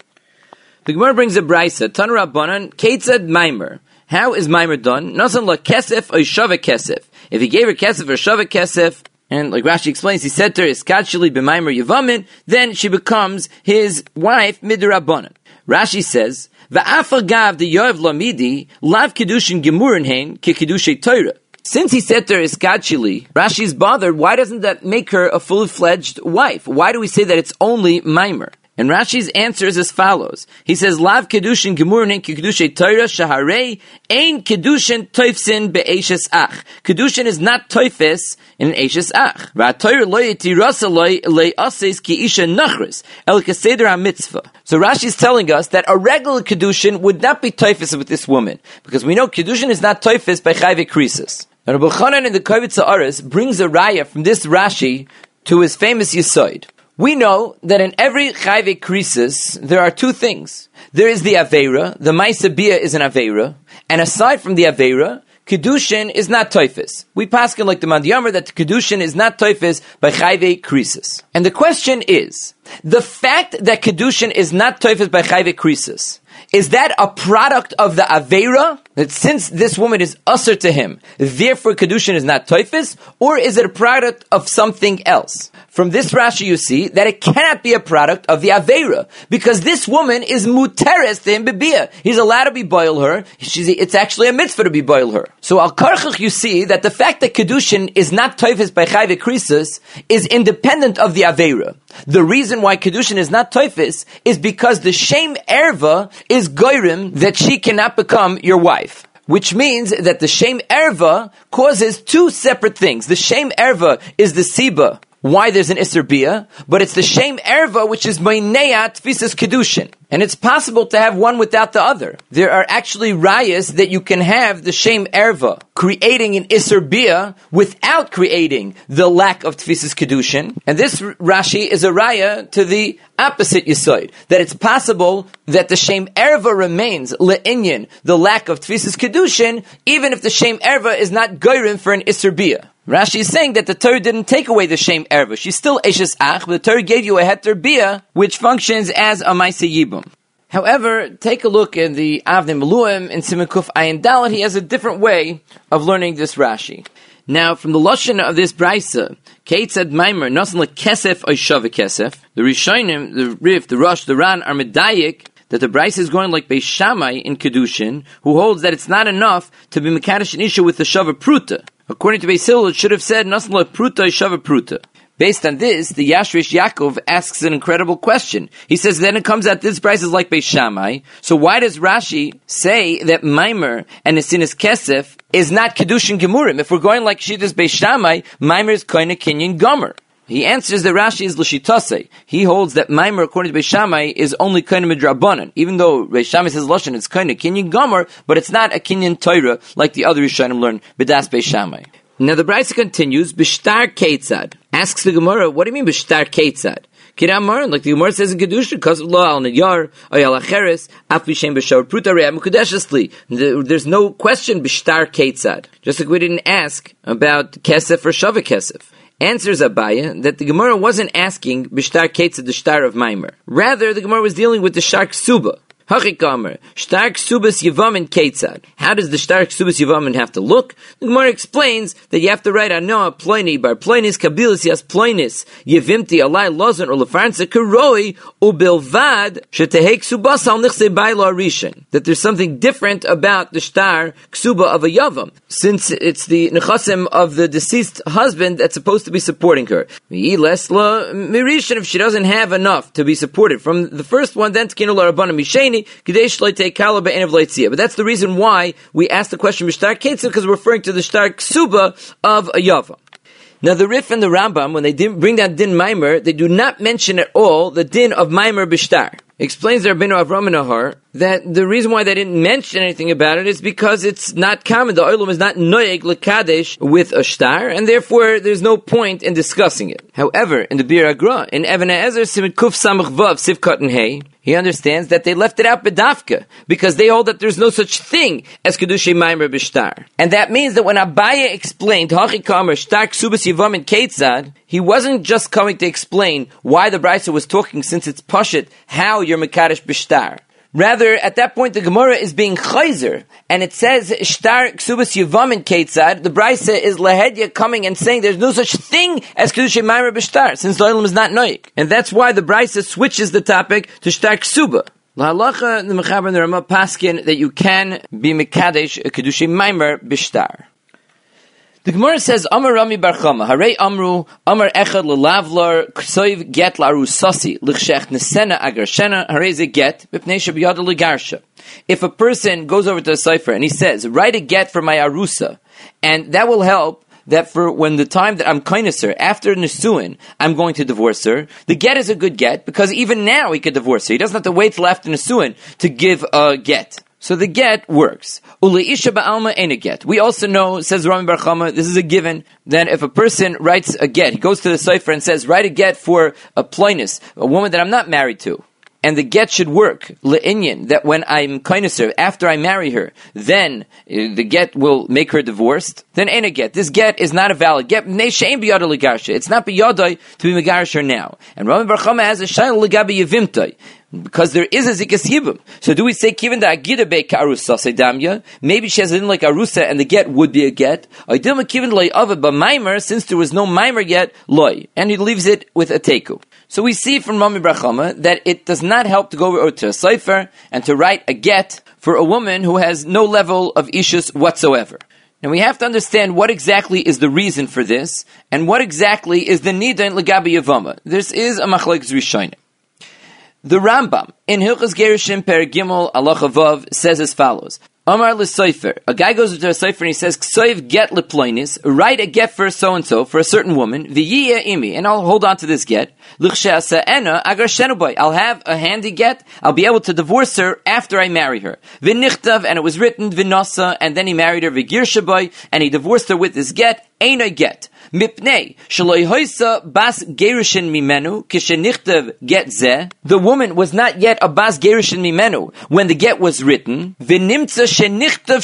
The Gemara brings a brisa. Tanur Rabbanan, Ketzad Maimer. How is Maimer done? Nasan la kesef or shava kesef. If he gave her kesef or shava kesef, and like Rashi explains, he said to her, Iskachili b'maimer yavamin, then she becomes his wife midrabanan. Rashi says, Va'afar gav the yoav lamidi, lav kedushin gemurin hein, ke Torah. Since he said to her Iskachili, Rashi's bothered, why doesn't that make her a fully fledged wife? Why do we say that it's only Maimer? And Rashi's answer is as follows. He says, Lav kedushin gemurnin kedushay Torah shaharei ein kedushin toifsin be'eshes ach. Kedushin is not toifis in eshes ach. Va'toyer lo ki isha nachris el keseder ha-mitzvah. So Rashi is telling us that a regular kedushin would not be toifis with this woman. Because we know kedushin is not toifis by chayve krisis. Now Rabbi Chanan in the Kovitza Aris brings a raya from this Rashi to his famous Yisoid. We know that in every chayve krisis, there are two things. There is the Avera, the Maisabia is an Avera, and aside from the Avera, Kedushin is not Toifis. We pass like the Mandiyamar that the Kedushin is not Toifis by chayve krisis. And the question is, the fact that Kedushin is not Toifis by chayve krisis, is that a product of the Avera, that since this woman is usher to him, therefore Kedushin is not Toifis, or is it a product of something else? From this Rashi you see that it cannot be a product of the Aveira, because this woman is muteres to him bebia. He's allowed to be boil her, She's, it's actually a mitzvah to be boil her. So al karchach you see that the fact that Kedushin is not Toifis by Chayve Krisus is independent of the Aveira. The reason why Kedushin is not Toifis is because the shame erva is goyrim that she cannot become your wife which means that the shame erva causes two separate things. The shame erva is the siba why there's an Isser Bia, but it's the shame erva which is Maineat Tfisas Kedushin. And it's possible to have one without the other. There are actually rayas that you can have the shame erva, creating an Isser Bia without creating the lack of Tfisas Kedushin. And this Rashi is a raya to the opposite Yisoid, that it's possible that the shame erva remains le'inyan, the lack of Tfisas Kedushin, even if the shame erva is not goyrim for an Isser Bia. Rashi is saying that the Torah didn't take away the shame erva. She's still Eshes Ach, but the Torah gave you a heter bia, which functions as a Maise Yibum. However, take a look in the Avnei Miluim in Simikuf Ayin Dalit. He has a different way of learning this Rashi. Now, from the lashon of this brisa, Kate said Maimer, nothing kesef oishava kesef. The Rishonim, the Rif, the Rosh, the Ran are medayik that the Brisa is going like Beis Shammai in Kedushin, who holds that it's not enough to be Mekadosh an issue with the Shava Pruta. According to Beis it should have said Nasla Pruta Shava Pruta. Based on this, the Yashrish Yaakov asks an incredible question. He says, then it comes out this price is like Beis Shammai. So why does Rashi say that Maimer and Nesinis Kesef is not Kedushin Gemurim? If we're going like Shittas Beis Shammai, Maimer is Koine Kinyan Gomer. He answers that Rashi is l'shitase. He holds that Maimer, according to Beis Shammai, is only kind of midrabanan. Even though Beis Shammai says lashon, it's kind of kinyan gomer, but it's not a kinyan Torah like the other Rishonim learn b'das Beis Shammai. Now the Brisa continues, b'shtar ketzad. Asks the Gemara, what do you mean b'shtar ketzad? Kiramar, like the Gemara says in Kedusha, because of law al niyar, ayal acheres, afishem b'shar pruta re'am kudeshesli. There's no question b'shtar ketzad. Just like we didn't ask about kesef or shava kesef. Answers Abaye that the Gemara wasn't asking Bishtar Ketza the Shtar of Maimer. Rather, the Gemara was dealing with the Shark Suba. Hachikamer, Stark Subas Yavamin Ketzad. How does the Stark Subas Yavamin have to look? The Gemara explains that you have to write Anoa Ploini bar Ploinis Kabilis Yas Ploinis Yevimti Alai Lozan or Lefarnsa Karoi Ubilvad Shetehek Subas Al Nichse Baila Rishon. That there's something different about the Star Ksuba of a Yavam, since it's the Nechasim of the deceased husband that's supposed to be supporting her. If she doesn't have enough to be supported from the first one, then Tkinula Rabbanah Misheni, but that's the reason why we ask the question Mishtar Ketzim, because we're referring to the Shtar Ksuba of a Yava. Now the Rif and the Rambam, when they bring down Din Maimer, they do not mention at all the Din of Maimer Bishtar. Explains the Rabbeinu Avram Nahar that the reason why they didn't mention anything about it is because it's not common. The oilum is not noyeg lekadesh with a star, and therefore there's no point in discussing it. However, in the Biur HaGra, in Even Ezer Simit Kuf Samach Vav Sivkat and Hay, he understands that they left it out bedafka because they hold that there's no such thing as kedushay maimer b'shtar, and that means that when Abaye explained hachi kamer shtar ksubas yivam and ketzad, he wasn't just coming to explain why the brisa was talking since it's pashit how you're mekadesh b'shtar. Rather, at that point, the Gemara is being chayzer, and it says, Shtar ksubas yivam in ketzad, the Brisa is lahedya coming and saying there's no such thing as kedushay ma'ira b'shtar, since the is not noik. And that's why the Brisa switches the topic to shtar ksuba. Lahalacha, the Mechaber and the Ramah Paskin, that you can be mekadesh kedushay maimer b'shtar. The Gemara says, Amar Rami Bar Chama, Hare Amru, Amar Echad Lelavlar, Ksoiv Get Larusasi, Lichshech Nesena Agarshena, Hare Ze Get, Bipnei Shabiyada Legarsha. If a person goes over to a cipher and he says, write a get for my Arusa, and that will help that for when the time that I'm her, after Nisuin, I'm going to divorce her, the get is a good get, because even now he could divorce her. He doesn't have to wait till after Nisuin to give a get. So the get works. Uleisha ba'alma ain't a get. We also know, says Rami Bar Chama, this is a given, that if a person writes a get, he goes to the cipher and says, write a get for a ploinus, a woman that I'm not married to. And the get should work le'inyan that when I'm kaineser after I marry her, then uh, the get will make her divorced. Then ain't a get. This get is not a valid get. It's not biyadai to be megarish her now. And Rami Bar has a shayla legabi yevimtai because there is a zikas yibum. So do we say given the agida be karusa sedamya? Maybe she has a like arusa and the get would be a get. I didn't given loy it, but mimer since there was no mimer yet loy, and he leaves it with a teku. So we see from Rami Bar Chama that it does not help to go to a cipher and to write a get for a woman who has no level of ishus whatsoever. Now we have to understand what exactly is the reason for this, and what exactly is the nida in legabi yavama. This is a machlek rishonim. The Rambam in Hilchas Gerishim Per Gimel Allah Vav says as follows: Amar l'soifer. A guy goes to a soifer and he says, "Ksoiv get leploinis. Write a get for so and so for a certain woman. V'yiyah imi, and I'll hold on to this get. L'chsheasa ena agar. I'll have a handy get. I'll be able to divorce her after I marry her. V'nichtav, and it was written v'nosa, and then he married her v'girshaboy, and he divorced her with this get. Ain't a get. The woman was not yet a bas gerishin mimenu when the get was written. V'nimtza shenichtav.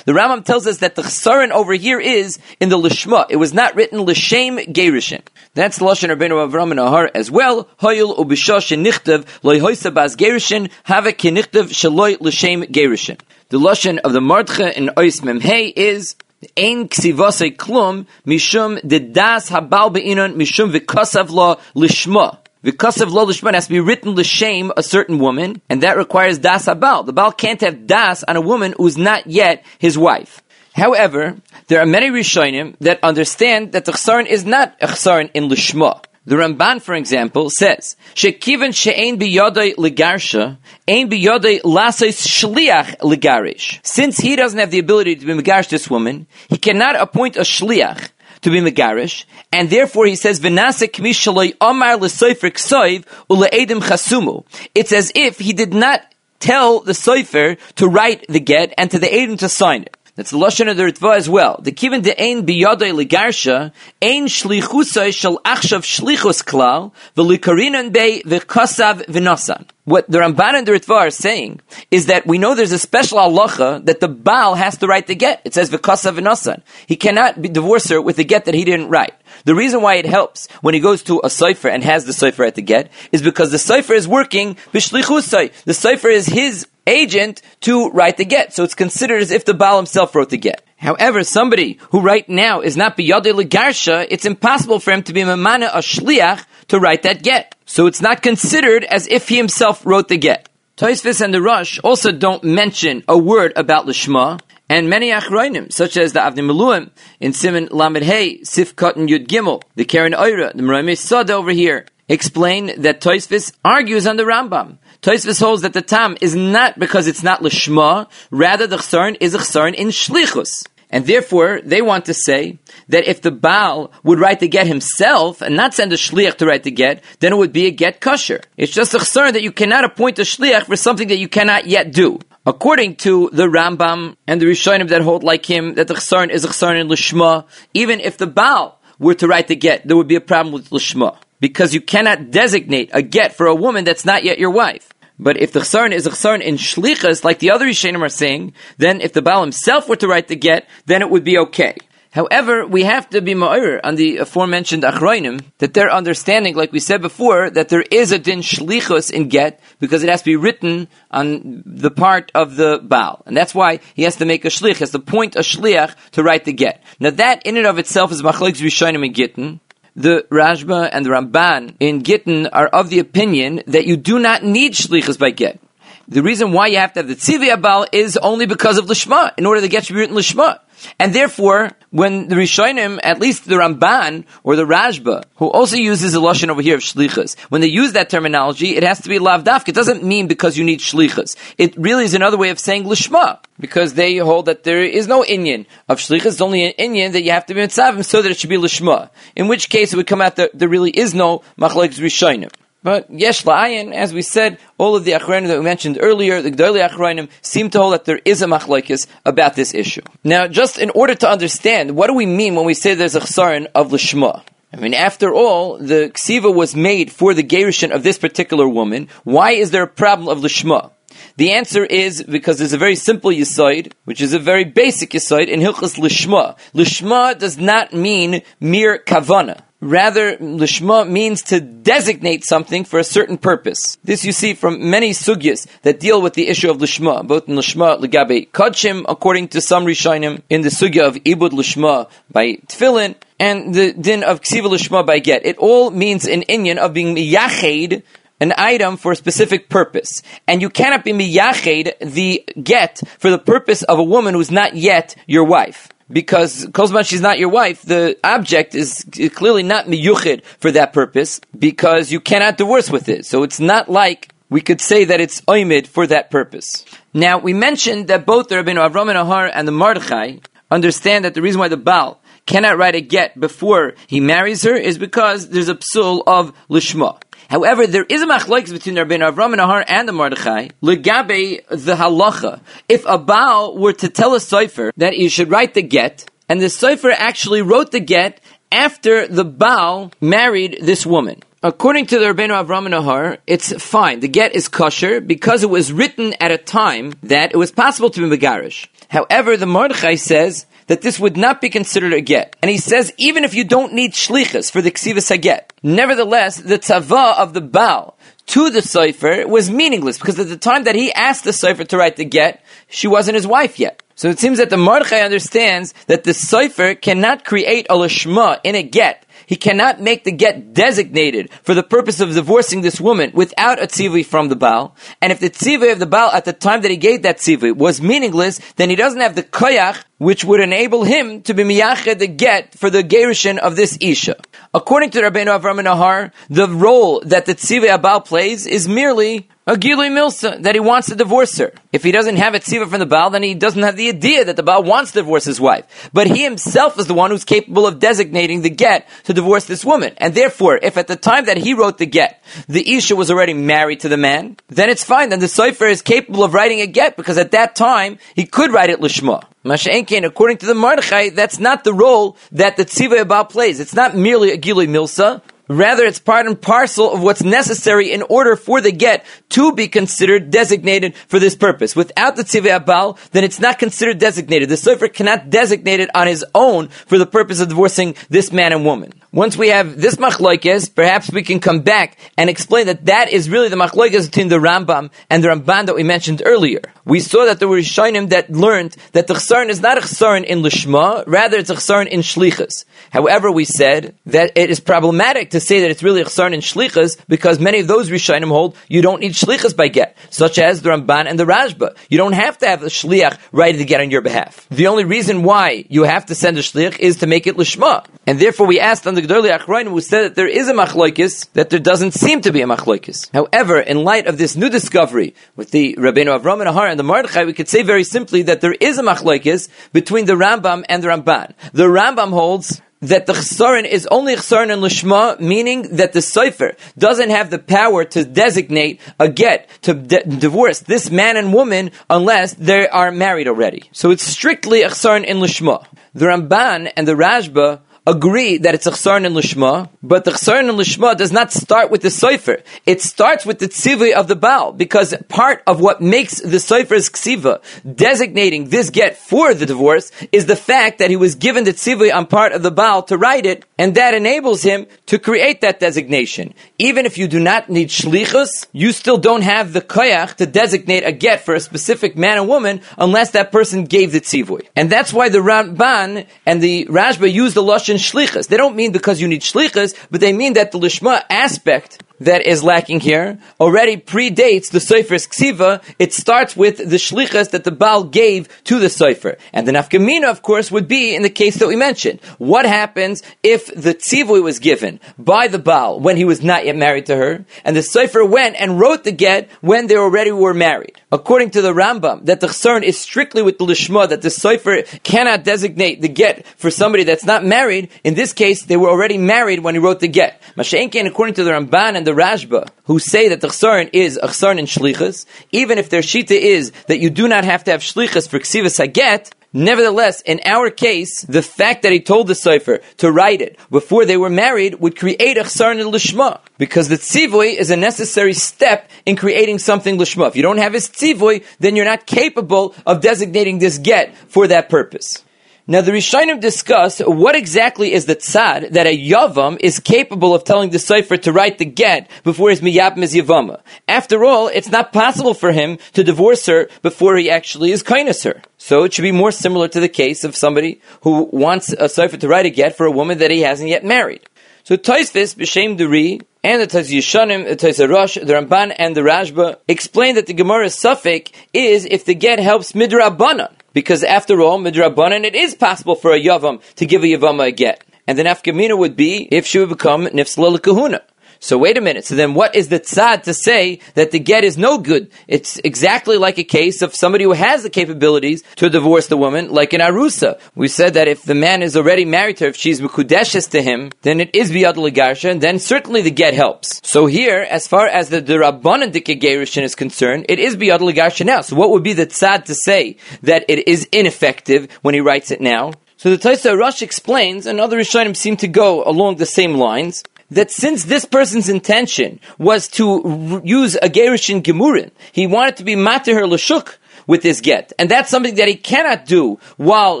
The Rambam tells us that the chesaron over here is in the lishma. It was not written l'shem gerishin. That's Lashon Rabbeinu Avraham Min HaHar as well. Hoyul ubisha shenichtav loy bas gerishin have kenichtav shaloi l'shem gerishin. The Lashon of the Mordechai in Ois Memhei is Ein ksivase klum mishum de das habal beinon mishum v'kasav lo lishma. V'kasav lo lishma has to be written l'shame a certain woman, and that requires das habal. The bal can't have das on a woman who's not yet his wife. However, there are many Rishonim that understand that the chsaron is not a chsaron in lishma. The Ramban, for example, says, "Shekivan she'ein biyodei legarsha, ein biyodei shliach legarish." Since he doesn't have the ability to be megarish this woman, he cannot appoint a shliach to be megarish, and therefore he says, "V'nase kmishaloi omar lesoifer ksoiv uleedim chasumu." It's as if he did not tell the soifer to write the get and to the edim to sign it. That's the lashon of the Ritva as well. The kiven de ein biyadei ligarsha ein shlichusay shel achshav shlichus klal v'likarinan bei v'kasav v'nasan. What the Ramban and the Ritva are saying is that we know there's a special halacha that the Baal has to write the get. It says v'kasav v'nasan. He cannot be divorce her with the get that he didn't write. The reason why it helps when he goes to a cipher and has the cipher at the get is because the cipher is working b'shlichusay. The cipher is his agent to write the get. So it's considered as if the Baal himself wrote the get. However, somebody who right now is not biyade legarsha, it's impossible for him to be mamana a shliach to write that get. So it's not considered as if he himself wrote the get. Toisvis and the Rush also don't mention a word about Lishma, and many achrayim, such as the Avnei Miluim in Simon Lamed Hey, Sif Cotton Yud Gimel, the Keren Oira, the Meromei Sadeh over here, explain that Toisvis argues on the Rambam. Toisvis holds that the tam is not because it's not lishma, rather the chsaron is a chsaron in shlichus. And therefore, they want to say that if the Baal would write the get himself and not send a shliach to write the get, then it would be a get kosher. It's just a chsaron that you cannot appoint a shliach for something that you cannot yet do. According to the Rambam and the Rishonim that hold like him, that the chsaron is a chsaron in lishma, even if the Baal were to write the get, there would be a problem with lishma. Because you cannot designate a get for a woman that's not yet your wife. But if the chsaron is a chsaron in shlichas, like the other Rishonim are saying, then if the Baal himself were to write the get, then it would be okay. However, we have to be ma'ir on the aforementioned achroinim that they're understanding, like we said before, that there is a din shlichus in get because it has to be written on the part of the Baal, and that's why he has to make a shlich, has to point a shliach to write the get. Now that in and of itself is machlekes rishonim and gittin, the Rashba and the Ramban in Gittin are of the opinion that you do not need shlichus by get. The reason why you have to have the tzivi abal is only because of lishma, in order to get to be written lishma. And therefore, when the Rishonim, at least the Ramban or the Rashba, who also uses the lashon over here of shlichus, when they use that terminology, it has to be lavdafk. It doesn't mean because you need shlichus. It really is another way of saying lishma, because they hold that there is no inyan of shlichus. It's only an inyan that you have to be mitzavim so that it should be lishma. In which case, it would come out that there really is no machlekes Rishonim. But yesh la'ayin, as we said, all of the achronim that we mentioned earlier, the gdoli achronim, seem to hold that there is a machlokes about this issue. Now, just in order to understand, what do we mean when we say there's a chsaron of lishma? I mean, after all, the ksiva was made for the gerushin of this particular woman. Why is there a problem of lishma? The answer is because there's a very simple yisoid, which is a very basic yisoid in Hilchas Lishma. Lishma does not mean mere kavana. Rather, lishma means to designate something for a certain purpose. This you see from many sugyas that deal with the issue of lishma, both in lishma legabe kodshim, according to some rishonim, in the sugya of ibud lishma by tefillin, and the din of ksiva lishma by get. It all means an inyan of being yached an item for a specific purpose. And you cannot be miyached the get for the purpose of a woman who's not yet your wife. Because Kozman, she's not your wife, the object is clearly not miyuchid for that purpose, because you cannot divorce with it. So it's not like we could say that it's oimid for that purpose. Now, we mentioned that both the Rabbeinu Avraham Min HaHar and the Mordechai understand that the reason why the Baal cannot write a get before he marries her is because there's a psul of lishma. However, there is a machlokes between Rabbeinu Avraham Min HaHar and the Mordechai, legabe the halacha. If a Baal were to tell a cipher that you should write the get, and the cipher actually wrote the get after the Baal married this woman. According to the Rabbeinu Avraham Min HaHar, it's fine. The get is kosher because it was written at a time that it was possible to be megarish. However, the Mordechai says that this would not be considered a get. And he says, even if you don't need shlichus for the ksivas get, nevertheless, the tzava of the Baal to the cipher was meaningless because at the time that he asked the cipher to write the get, she wasn't his wife yet. So it seems that the Mordechai understands that the cipher cannot create a lishma in a get he cannot make the get designated for the purpose of divorcing this woman without a tzivi from the Baal. And if the tzivi of the Baal at the time that he gave that tzivi was meaningless, then he doesn't have the koyach which would enable him to be miyached the get for the gerushin of this isha. According to Rabbeinu Avram Nahar, the role that the tzivi Abal plays is merely a Gilui Milsa, uh, that he wants to divorce her. If he doesn't have a tziva from the Baal, then he doesn't have the idea that the Baal wants to divorce his wife. But he himself is the one who's capable of designating the get to divorce this woman. And therefore, if at the time that he wrote the get, the Isha was already married to the man, then it's fine. Then the Sefer is capable of writing a get because at that time, he could write it Lishma. Masha'enkin, according to the Mordechai, that's not the role that the Tziva Baal plays. It's not merely a Gilui Milsa, Rather, it's part and parcel of what's necessary in order for the get to be considered designated for this purpose. Without the tzivei abal, then it's not considered designated. The sofer cannot designate it on his own for the purpose of divorcing this man and woman. Once we have this machlokes, perhaps we can come back and explain that that is really the machlokes between the Rambam and the Ramban that we mentioned earlier. We saw that there were Rishonim that learned that the chsaron is not a chsaron in lishma, rather it's a chsaron in shlichus. However, we said that it is problematic to say that it's really a in shlichus because many of those Rishonim hold you don't need shlichus by get, such as the Ramban and the Rashba. You don't have to have a shliach write the get on your behalf. The only reason why you have to send a shliach is to make it lishma. And therefore we asked on the Gedolei Achronim who said that there is a machlokes, that there doesn't seem to be a machlokes. However, in light of this new discovery with the Rabbeinu Avraham Min HaHar and the Mordechai, we could say very simply that there is a machlokes between the Rambam and the Ramban. The Rambam holds that the chsaron is only chsaron and lishma, meaning that the cipher doesn't have the power to designate a get to de- divorce this man and woman unless they are married already. So it's strictly chsaron in lishma. The Ramban and the Rashba agree that it's a chsaron and lishma, but the chsaron and lishma does not start with the sofer. It starts with the tzivui of the Baal, because part of what makes the sofer's ksiva designating this get for the divorce is the fact that he was given the tzivui on part of the Baal to write it, and that enables him to create that designation. Even if you do not need shlichus, you still don't have the koyach to designate a get for a specific man or woman unless that person gave the tzivui. And that's why the Ramban and the Rashba use the lashon shlichus. They don't mean because you need shlichus, but they mean that the lishma aspect that is lacking here already predates the Sefer's Ksiva. It starts with the Shlichas that the Baal gave to the Sefer. And the Nafkamina, of course, would be in the case that we mentioned. What happens if the Tzivui was given by the Baal when he was not yet married to her, and the Sefer went and wrote the get when they already were married? According to the Rambam, that the Chsarn is strictly with the Lishma, that the Sefer cannot designate the get for somebody that's not married. In this case, they were already married when he wrote the get. Mashenkin, according to the Ramban and the Rashba, who say that the chsaron is a chsaron in shlichus, even if their shita is that you do not have to have shlichus for ksivas haget, Nevertheless, in our case, the fact that he told the Sefer to write it before they were married would create a chsarn lishma, because the tzivoy is a necessary step in creating something lishma. If you don't have his tzivoy, then you're not capable of designating this get for that purpose. Now the Rishonim discuss what exactly is the tzad that a yavam is capable of telling the cipher to write the get before his miyabim is yavama. After all, it's not possible for him to divorce her before he actually is kindness her. So it should be more similar to the case of somebody who wants a cipher to write a get for a woman that he hasn't yet married. So Toisvis, B'Shem Duri, and the Taz Yishanim, the Taz Rosh, the Ramban, and the Rashba explain that the Gemara's suffix is if the get helps midrabanan. Because after all, midrabanan, it is possible for a yavam to give a yavama a get. And the nafkamina would be if she would become nifsla kahuna. So wait a minute. So then what is the tzad to say that the get is no good? It's exactly like a case of somebody who has the capabilities to divorce the woman, like in Arusa. We said that if the man is already married to her, if she's mekudeshes to him, then it is biyad legarsha, and then certainly the get helps. So here, as far as the Rabbanan Dikegerishin is concerned, it is biyad legarsha now. So what would be the tzad to say that it is ineffective when he writes it now? So the Taisa Rush explains, and other Rishonim seem to go along the same lines, that since this person's intention was to use a Gerishin Gemurin, he wanted to be Mater her Lashuk with this get. And that's something that he cannot do while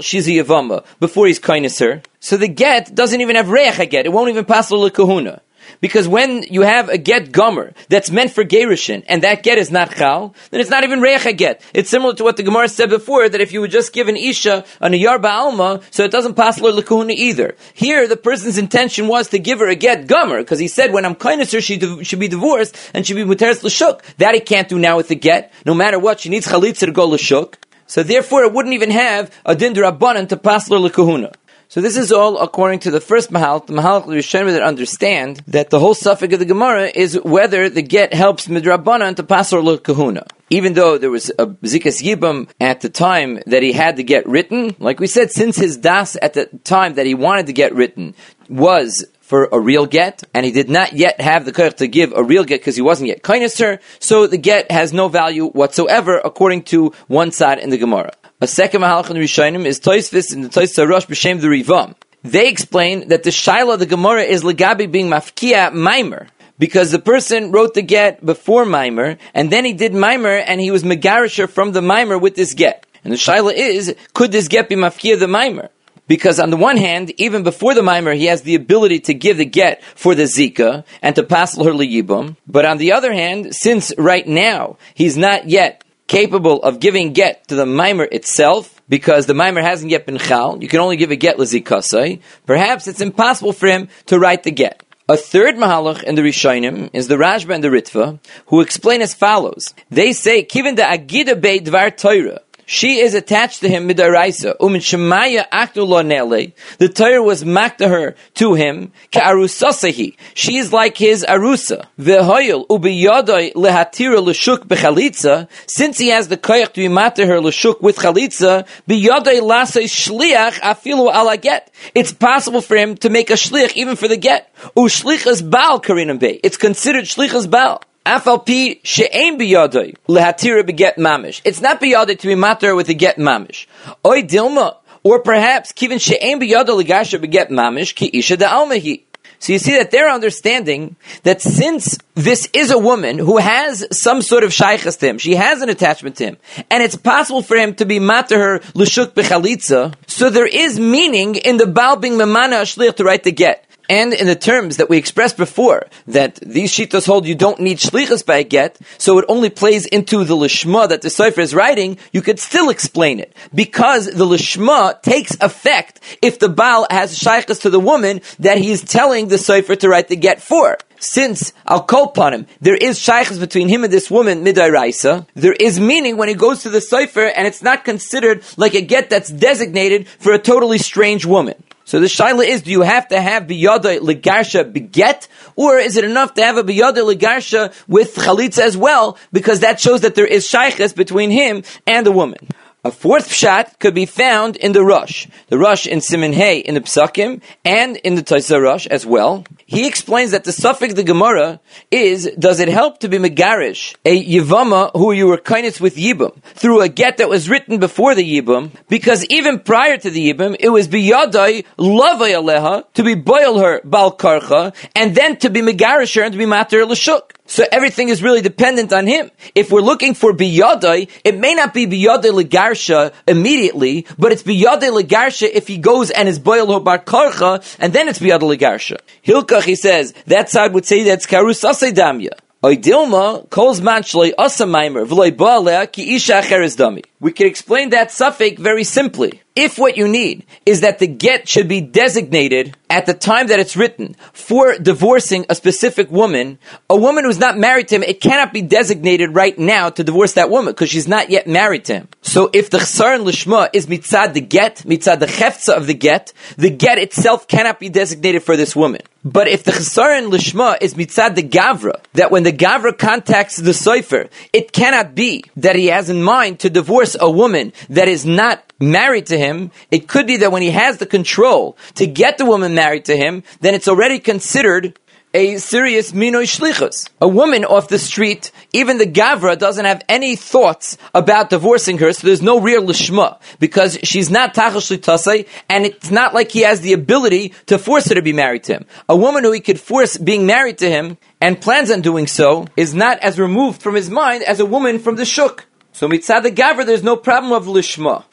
she's a Yavama, before he's kindness her. So the get doesn't even have Reach get. It won't even pass the Kahuna. Because when you have a get gomer that's meant for gerushin and that get is not chal, then it's not even reich get. It's similar to what the Gemara said before that if you would just give an isha a yarba ba'alma, so it doesn't pass l'kahuna either. Here, the person's intention was to give her a get gomer because he said when I'm kindness her, she should be divorced and should be muteres l'shuk. That he can't do now with the get. No matter what, she needs chalitza to go l'shuk. So therefore, it wouldn't even have a din to pass l'kahuna. So this is all according to the first Mahal, the Mahal Rishonim that understand that the whole suffix of the Gemara is whether the get helps midrabanan to pass or kahuna. Even though there was a zikas yibam at the time that he had to get written, like we said, since his das at the time that he wanted to get written was for a real get, and he did not yet have the koyach to give a real get because he wasn't yet her. so the get has no value whatsoever according to one side in the Gemara. A second Mahalach in Rishonim is Toisvis in the Tois Rosh B'Shem the Rivam. They explain that the Shaila of the Gemara is Legabi being Mafkia Maimer. Because the person wrote the get before Maimer, and then he did Maimer, and he was Megarisher from the Maimer with this get. And the Shaila is, could this get be Mafkia the Maimer? Because on the one hand, even before the mimer, he has the ability to give the get for the zika and to pass her liyibum. But on the other hand, since right now he's not yet capable of giving get to the mimer itself, because the mimer hasn't yet been chal, you can only give a get lezikasai, perhaps it's impossible for him to write the get. A third mahalach in the Rishonim is the Rashba and the Ritva, who explain as follows. They say, Kiven the Agida Be Dvar Torah, she is attached to him midaraisa. Umin shemaya akdullah nele. The Torah was makta her to him ka'arusasahi. She is like his arusa. V'hoyel ubiyadoi lehatira l'shuk b'chalitza. Since he has the koyach to be her l'shuk with chalitza, biyadoi lasei shliach afilu alaget. It's possible for him to make a shliach even for the get. Ushlichas bal karinam be. It's considered shlichas bal. Afalpi she'ain biyadoi lehatira beget mamish. It's not biyadoi to be matter with a get mamish. Oy dilma, or perhaps kivin she'ain biyadoi legasha beget mamish ki isha da'almahi. So you see that they're understanding that since this is a woman who has some sort of shaykhas to him, she has an attachment to him, and it's possible for him to be matter her l'shuk bechalitza, so there is meaning in the Baal being memana ashlich to write the get and in the terms that we expressed before, that these shitas hold you don't need shlichus by a get, so it only plays into the lishma that the cipher is writing, you could still explain it. Because the lishma takes effect if the Baal has shaykhs to the woman that he is telling the cipher to write the get for. Since I'll call upon him, there is shaykhs between him and this woman, midairaisa, there is meaning when he goes to the cipher and it's not considered like a get that's designated for a totally strange woman. So the shaila is: Do you have to have biyada legarsha beget, or is it enough to have a biyada legarsha with chalitza as well? Because that shows that there is shaykhs between him and the woman. A fourth pshat could be found in the Rush, the Rush in Simin Hay in the Psakim, and in the Taisa Rush as well. He explains that the suffix the Gemara is, does it help to be Megarish, a Yivama who you were kindness with Yibum, through a get that was written before the Yibum, because even prior to the Yibum, it was Biyadai, Lavai Aleha, to be boil her Bal Karcha, and then to be Megarish her and to be Mater Lashuk. So everything is really dependent on him. If we're looking for biyadai, it may not be biyadai legarsha immediately, but it's biyadai legarsha if he goes and is boil bar karcha, and then it's biyadai legarsha. Hilkach, he says, that side would say that's karusase damya. Oidilma calls manchloi asamaimer v'loi ba'alea ki isha acheres dami. We can explain that suffix very simply. If what you need is that the get should be designated at the time that it's written for divorcing a specific woman, a woman who's not married to him, it cannot be designated right now to divorce that woman because she's not yet married to him. So if the chsar and lishma is mitzad the get, mitzad the cheftza of the get, the get itself cannot be designated for this woman. But if the chsar and lishma is mitzad the gavra, that when the gavra contacts the soifer, it cannot be that he has in mind to divorce a woman that is not married to him, it could be that when he has the control to get the woman married to him, then it's already considered a serious minoi shlichus. A woman off the street, even the gavra doesn't have any thoughts about divorcing her, so there's no real lishma because she's not tachas tasei, and it's not like he has the ability to force her to be married to him. A woman who he could force being married to him and plans on doing so is not as removed from his mind as a woman from the shuk. So mitzad the gavra, there's no problem of lishma.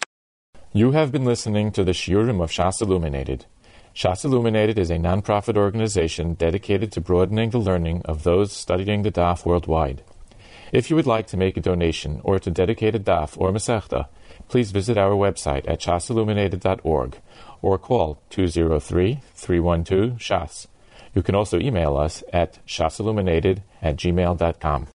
You have been listening to the Shiurim of Shas Illuminated. Shas Illuminated is a non-profit organization dedicated to broadening the learning of those studying the Daf worldwide. If you would like to make a donation or to dedicate a Daf or Masechta, please visit our website at shasilluminated.org or call 203-312-SHAS. You can also email us at shasilluminated at gmail.com.